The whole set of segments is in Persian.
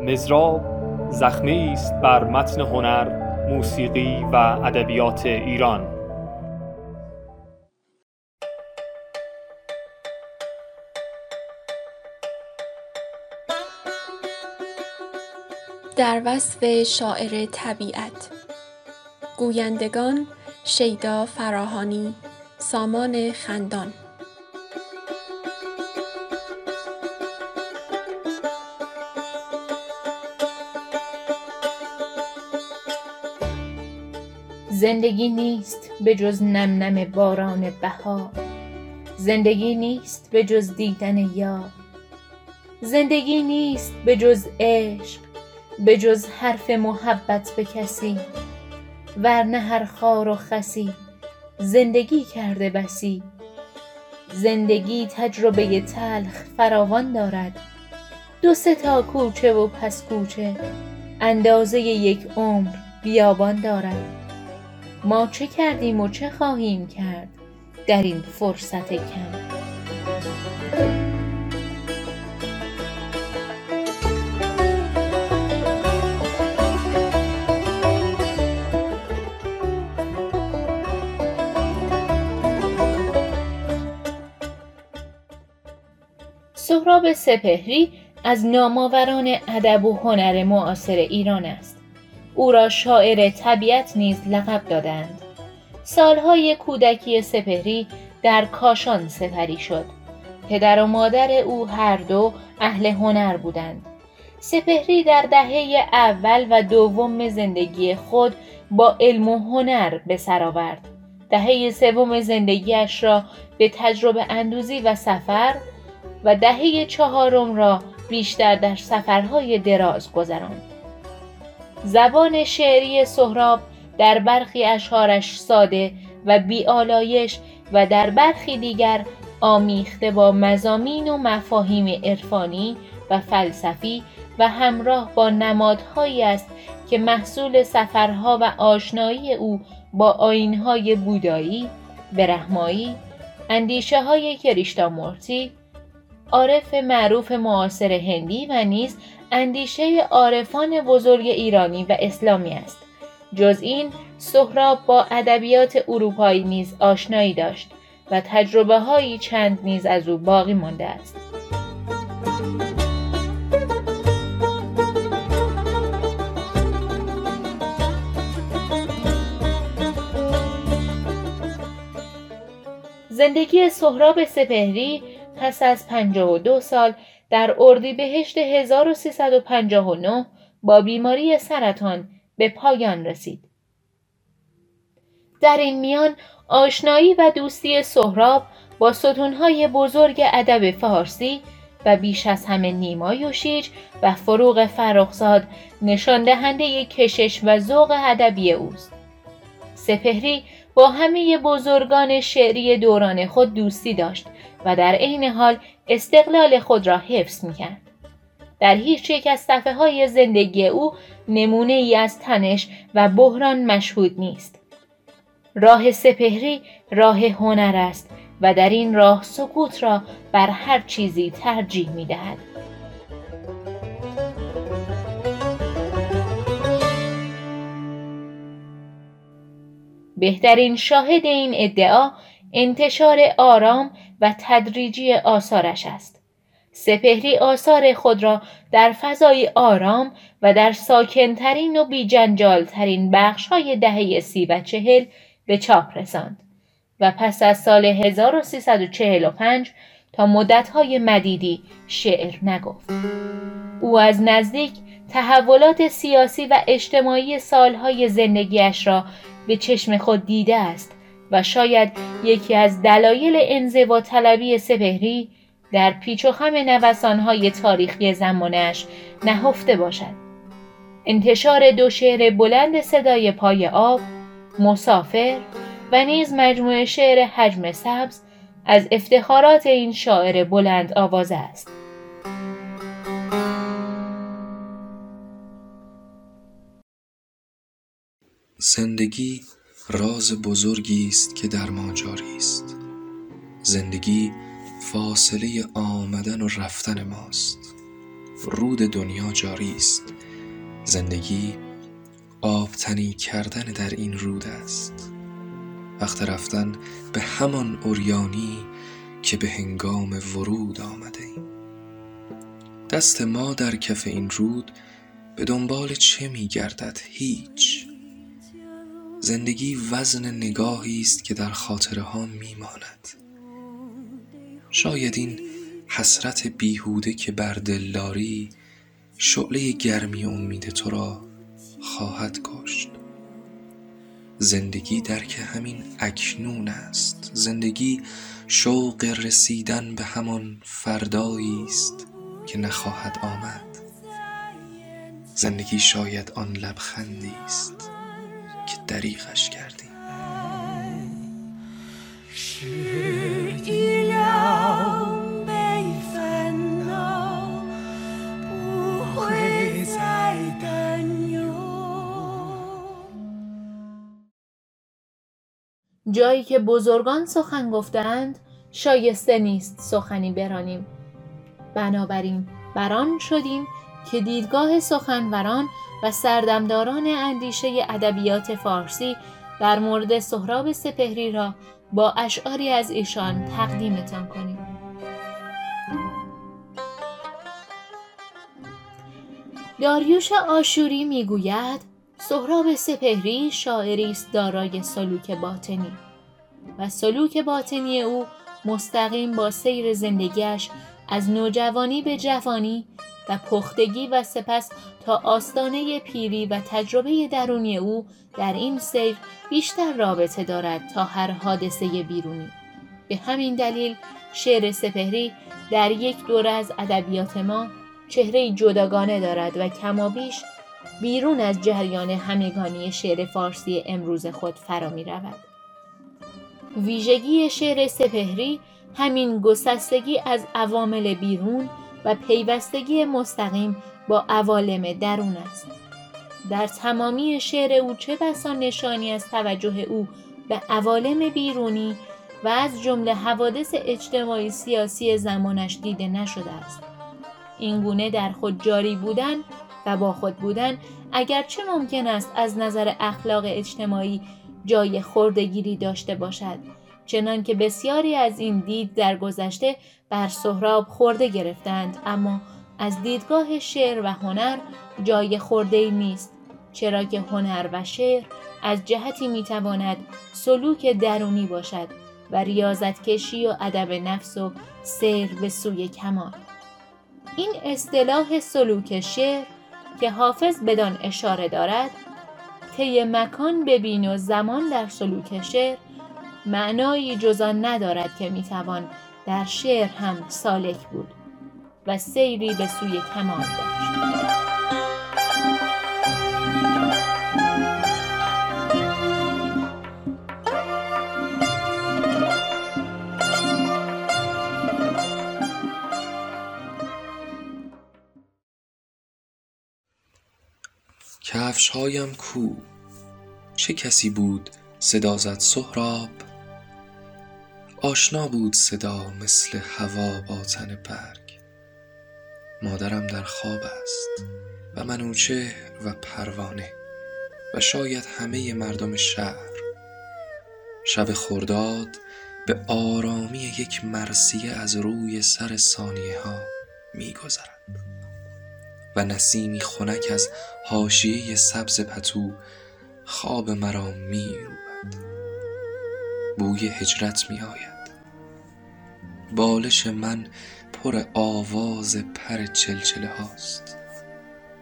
مزراب زخمه است بر متن هنر موسیقی و ادبیات ایران. در وصف شاعر طبیعت گویندگان شیدا فراهانی سامان خندان. زندگی نیست به جز نم نم باران بهار زندگی نیست به جز دیدن یار. زندگی نیست به جز عشق به جز حرف محبت به کسی. ورنه هر خار و خسی زندگی کرده بسی. زندگی تجربه تلخ فراوان دارد. دو سه تا کوچه و پس کوچه اندازه یک عمر بیابان دارد. ما چه کردیم و چه خواهیم کرد در این فرصت کم؟ سهراب سپهری از نامآوران ادب و هنر معاصر ایران است. او را شاعر طبیعت نیز لقب دادند. سالهای کودکی سپهری در کاشان سپری شد. پدر و مادر او هر دو اهل هنر بودند. سپهری در دهه اول و دوم زندگی خود با علم و هنر به سر آورد. دهه سوم زندگیش را به تجربه اندوزی و سفر و دهه چهارم را بیشتر در سفرهای دراز گذراند. زبان شعری سهراب در برخی اشعارش ساده و بیالایش و در برخی دیگر آمیخته با مزامین و مفاهیم عرفانی و فلسفی و همراه با نمادهایی است که محصول سفرها و آشنایی او با آینهای بودایی، برهمایی، اندیشه های کریشتامورتی، عارف معروف معاصر هندی و نیز اندیشه عارفان بزرگ ایرانی و اسلامی است. جز این سهراب با ادبیات اروپایی نیز آشنایی داشت و تجربه هایی چند نیز از او باقی مانده است. زندگی سهراب سپهری پس از 52 سال در اردیبهشت 1359 با بیماری سرطان به پایان رسید. در این میان آشنایی و دوستی سهراب با ستونهای بزرگ ادب فارسی و بیش از همه نیما یوشیج و فروغ فرخزاد نشان دهنده کشش و ذوق ادبی اوست. سپهری با همه بزرگان شعری دوران خود دوستی داشت و در عین حال استقلال خود را حفظ می کرد. در هیچ یک از صفحه های زندگی او نمونه ای از تنش و بحران مشهود نیست. راه سپهری راه هنر است و در این راه سکوت را بر هر چیزی ترجیح می دهد. بهترین شاهد این ادعا انتشار آرام و تدریجی آثارش است. سپهری آثار خود را در فضای آرام و در ساکنترین و بیجنجالترین بخش های دهه سی و چهل به چاپ رساند و پس از سال 1345 تا مدتهای مدیدی شعر نگفت. او از نزدیک تحولات سیاسی و اجتماعی سالهای زندگیش را به چشم خود دیده است و شاید یکی از دلایل انزوا طلبی سپهری در پیچ و خم نوسانهای تاریخی زمانش نهفته باشد. انتشار دو شعر بلند صدای پای آب، مسافر و نیز مجموعه شعر حجم سبز از افتخارات این شاعر بلند آواز است. زندگی راز بزرگی است که در ما جاری است. زندگی فاصله آمدن و رفتن ماست. رود دنیا جاری است. زندگی آبتنی کردن در این رود است. وقت رفتن به همان اوریانی که به هنگام ورود آمده ایم. دست ما در کف این رود به دنبال چه می گردد هیچ. زندگی وزن نگاهی است که در خاطره ها می ماند شاید این حسرت بیهوده که بر دل داری شعله گرمی امید تو را خواهد کشت. زندگی درک همین اکنون است. زندگی شوق رسیدن به همان فردایی است که نخواهد آمد. زندگی شاید آن لبخندی است. که دریغش کردیم. جایی که بزرگان سخن گفتند شایسته نیست سخنی برانیم. بنابراین بران شدیم که دیدگاه سخنوران و سردمداران اندیشه ادبیات فارسی در مورد سهراب سپهری را با اشعاری از ایشان تقدیمتان کنیم. داریوش آشوری می‌گوید سهراب سپهری شاعری است دارای سلوک باطنی و سلوک باطنی او مستقیم با سیر زندگیش از نوجوانی به جوانی و پختگی و سپس تا آستانه پیری و تجربه درونی او در این سیر بیشتر رابطه دارد تا هر حادثه بیرونی به همین دلیل شعر سپهری در یک دوره از ادبیات ما چهره جداگانه دارد و کمابیش بیرون از جریان همگانی شعر فارسی امروز خود فرا می رود. ویژگی شعر سپهری همین گسستگی از عوامل بیرون و پیوستگی مستقیم با عوالم درون است. در تمامی شعر او چه بسا نشانی از توجه او به عوالم بیرونی و از جمله حوادث اجتماعی سیاسی زمانش دیده نشده است. این گونه در خود جاری بودن و با خود بودن اگرچه ممکن است از نظر اخلاق اجتماعی جای خوردگیری داشته باشد چنان که بسیاری از این دید در گذشته بر سهراب خورده گرفتند اما از دیدگاه شعر و هنر جای خورده نیست چرا که هنر و شعر از جهتی می‌تواند سلوک درونی باشد و ریاضت کشی و ادب نفس و سیر به سوی کمال. این اصطلاح سلوک شعر که حافظ بدان اشاره دارد طی مکان ببین و زمان در سلوک شعر معنایی جزان ندارد که می‌توان در شعر هم سالک بود و سیری به سوی کمال داشت کفش هایم کو؟ چه کسی بود صدا زد سهراب؟ آشنا بود صدا مثل هوا با تن برگ. مادرم در خواب است و منوچهر و پروانه و شاید همه مردم شهر. شب خرداد به آرامی یک مرسیه از روی سر ثانیه ها می گذرد و نسیمی خنک از حاشیه سبز پتو خواب مرا می روبد بوی هجرت می آید بالش من پر آواز پر چلچله هاست.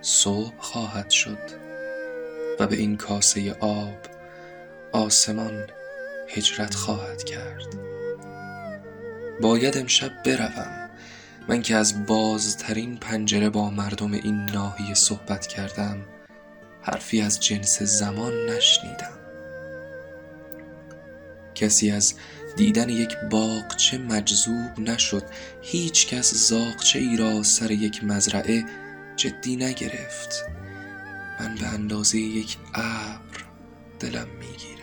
صبح خواهد شد و به این کاسه آب آسمان هجرت خواهد کرد. باید امشب بروم. من که از بازترین پنجره با مردم این ناحیه صحبت کردم حرفی از جنس زمان نشنیدم. کسی از دیدن یک باغچه مجذوب نشد. هیچ کس زاغچه ای را سر یک مزرعه جدی نگرفت. من به اندازه یک ابر دلم می‌گیرد.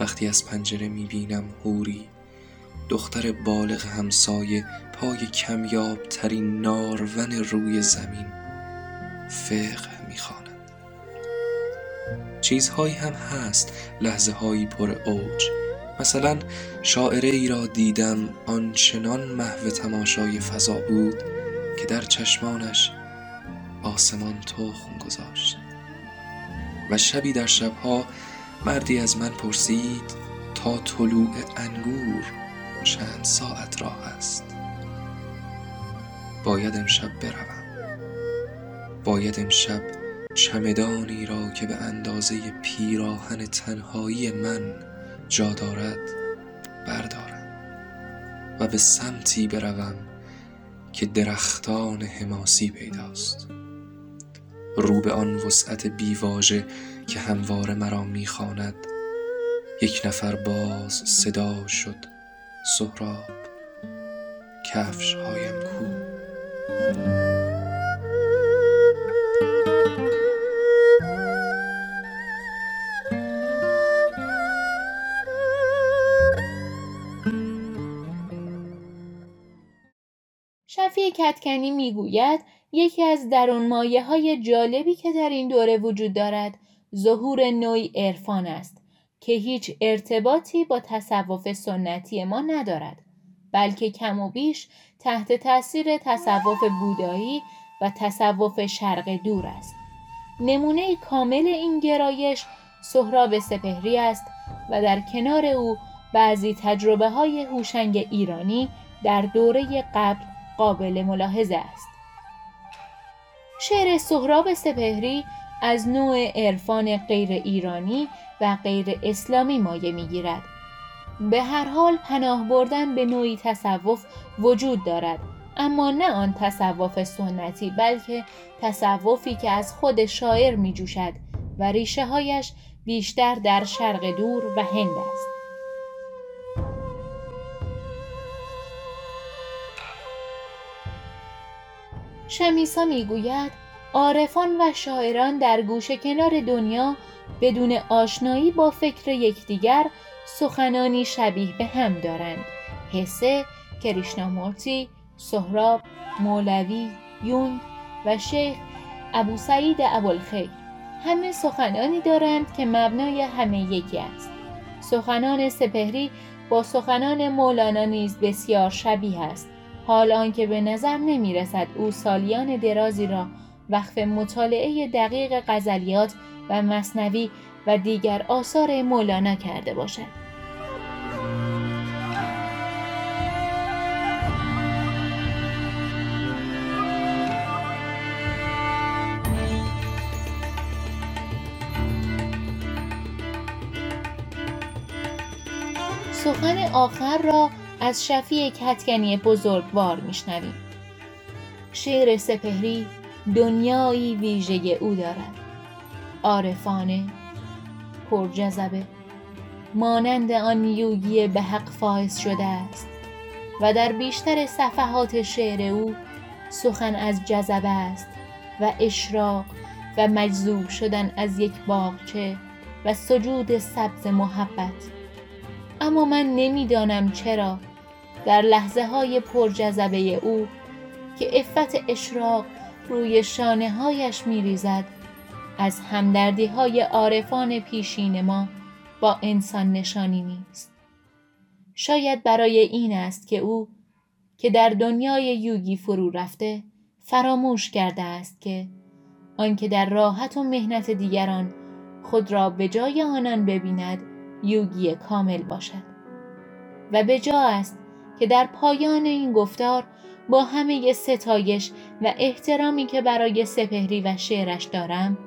وقتی از پنجره می‌بینم هوری دختر بالغ همسایه پای کمیاب ترین نارون روی زمین فقه می‌خواند چیزهایی هم هست لحظه هایی پر اوج. مثلا شاعره ای را دیدم آنچنان محو تماشای فضا بود که در چشمانش آسمان تخم گذاشت. و شبی در شبها مردی از من پرسید تا طلوع انگور چند ساعت راه است؟ باید امشب بروم. باید امشب چمدانی را که به اندازه پیراهن تنهایی من جا دارد بردارم و به سمتی بروم که درختان حماسی پیداست. رو به آن وسعت بیواژه که همواره مرا می‌خواند یک نفر باز صدا شد سهراب کفش هایم کو. کتکنی می‌گوید یکی از درون مایه های جالبی که در این دوره وجود دارد ظهور نوعی عرفان است که هیچ ارتباطی با تصوف سنتی ما ندارد بلکه کم و بیش تحت تاثیر تصوف بودایی و تصوف شرق دور است. نمونه کامل این گرایش سهراب سپهری است و در کنار او بعضی تجربه های هوشنگ ایرانی در دوره قبل قابل ملاحظه است. شعر سهراب سپهری از نوع عرفان غیر ایرانی و غیر اسلامی مایه می‌گیرد. به هر حال پناه بردن به نوعی تصوف وجود دارد اما نه آن تصوف سنتی بلکه تصوفی که از خود شاعر می جوشد و ریشه هایش بیشتر در شرق دور و هند است. شمیسا می‌گوید عارفان و شاعران در گوشه کنار دنیا بدون آشنایی با فکر یکدیگر سخنانی شبیه به هم دارند. حسه کریشنامورتی سهراب مولوی یونگ و شیخ ابو سعید ابوالخیر همه سخنانی دارند که مبنای همه یکی است. سخنان سپهری با سخنان مولانا نیز بسیار شبیه است. حال آنکه به نظر نمی رسد او سالیان درازی را وقف مطالعه دقیق غزلیات و مصنوی و دیگر آثار مولانا کرده باشد. سخن آخر را از شفیع کتکنی بزرگوار میشنویم. شعر سپهری دنیایی ویژه او دارد. عارفانه پرجذبه مانند آن یوگی به حق فایز شده است و در بیشتر صفحات شعر او سخن از جذبه است و اشراق و مجذوب شدن از یک باغچه و سجود سبز محبت. اما من نمی‌دانم چرا در لحظه های پرجذبه او که افت اشراق روی شانه هایش می ریزد از همدردی های عارفان پیشین ما با انسان نشانی نیست. شاید برای این است که او که در دنیای یوگی فرو رفته فراموش کرده است که آنکه در راحت و مهنت دیگران خود را به جای آنان ببیند یوگی کامل باشد. و به جا است که در پایان این گفتار با همه ستایش و احترامی که برای سپهری و شعرش دارم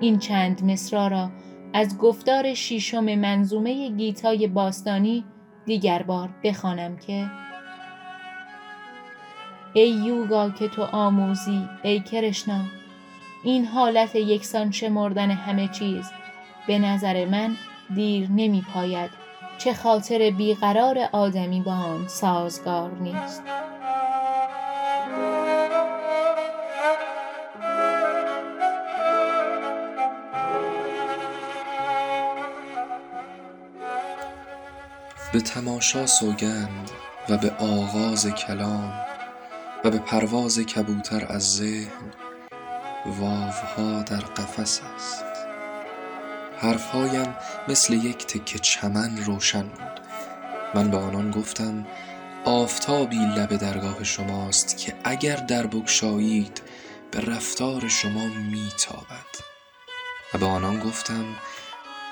این چند مصرا را از گفتار شیشم منظومه گیتای باستانی دیگر بار بخوانم که ای یوگا که تو آموزی ای کرشنا این حالت یکسان شمردن همه چیز به نظر من دیر نمی پاید چه خاطر بیقرار آدمی با آن سازگار نیست. به تماشا سوگند و به آغاز کلام و به پرواز کبوتر از ذهن واوها در قفس است. حرفهایم مثل یک تکه چمن روشن بود. من به آنان گفتم آفتابی لب درگاه شماست که اگر در بگشایید به رفتار شما میتابد. و به آنان گفتم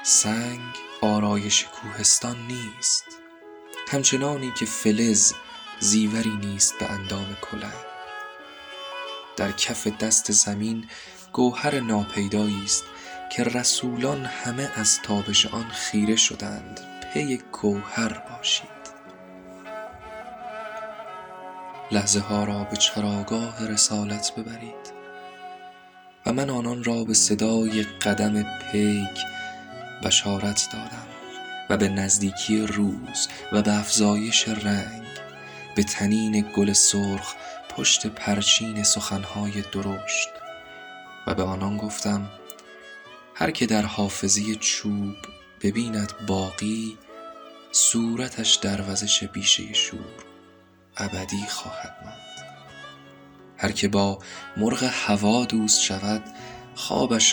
سنگ آرایش کوهستان نیست. همچنانی که فلز زیوری نیست به اندام کلنگ در کف دست زمین گوهر ناپیدایی است. که رسولان همه از تابش آن خیره شدند پی گوهر باشید. لحظه ها را به چراگاه رسالت ببرید و من آنان را به صدای قدم پیک بشارت دادم و به نزدیکی روز و به افزایش رنگ به تنین گل سرخ پشت پرچین سخنهای درشت و به آنان گفتم هر که در حافظی چوب ببیند باقی صورتش در وزش بیشه شور ابدی خواهد ماند. هر که با مرغ هوا دوست شود خوابش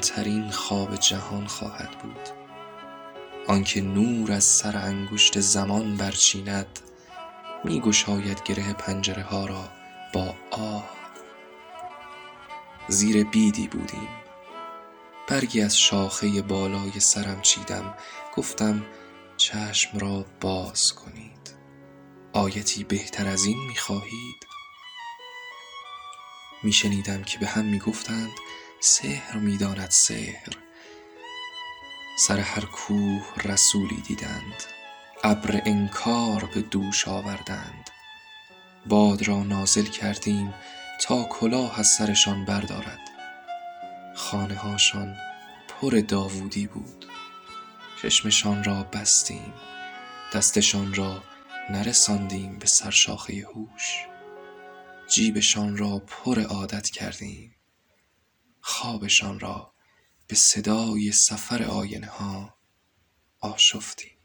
ترین خواب جهان خواهد بود. آنکه نور از سر انگشت زمان برچیند می گشاید گره پنجره ها را با آه. زیر بیدی بودیم. برگی از شاخه بالای سرم چیدم. گفتم چشم را باز کنید. آیتی بهتر از این می خواهید می شنیدم که به هم می گفتند سحر می داند سحر. سر هر کوه رسولی دیدند. ابر انکار به دوش آوردند. باد را نازل کردیم تا کلاه از سرشان بردارد. خانه هاشان پر داوودی بود. چشمشان را بستیم دستشان را نرساندیم به سرشاخه هوش. جیبشان را پر عادت کردیم. خوابشان را به صدای سفر آینه ها آشفتیم.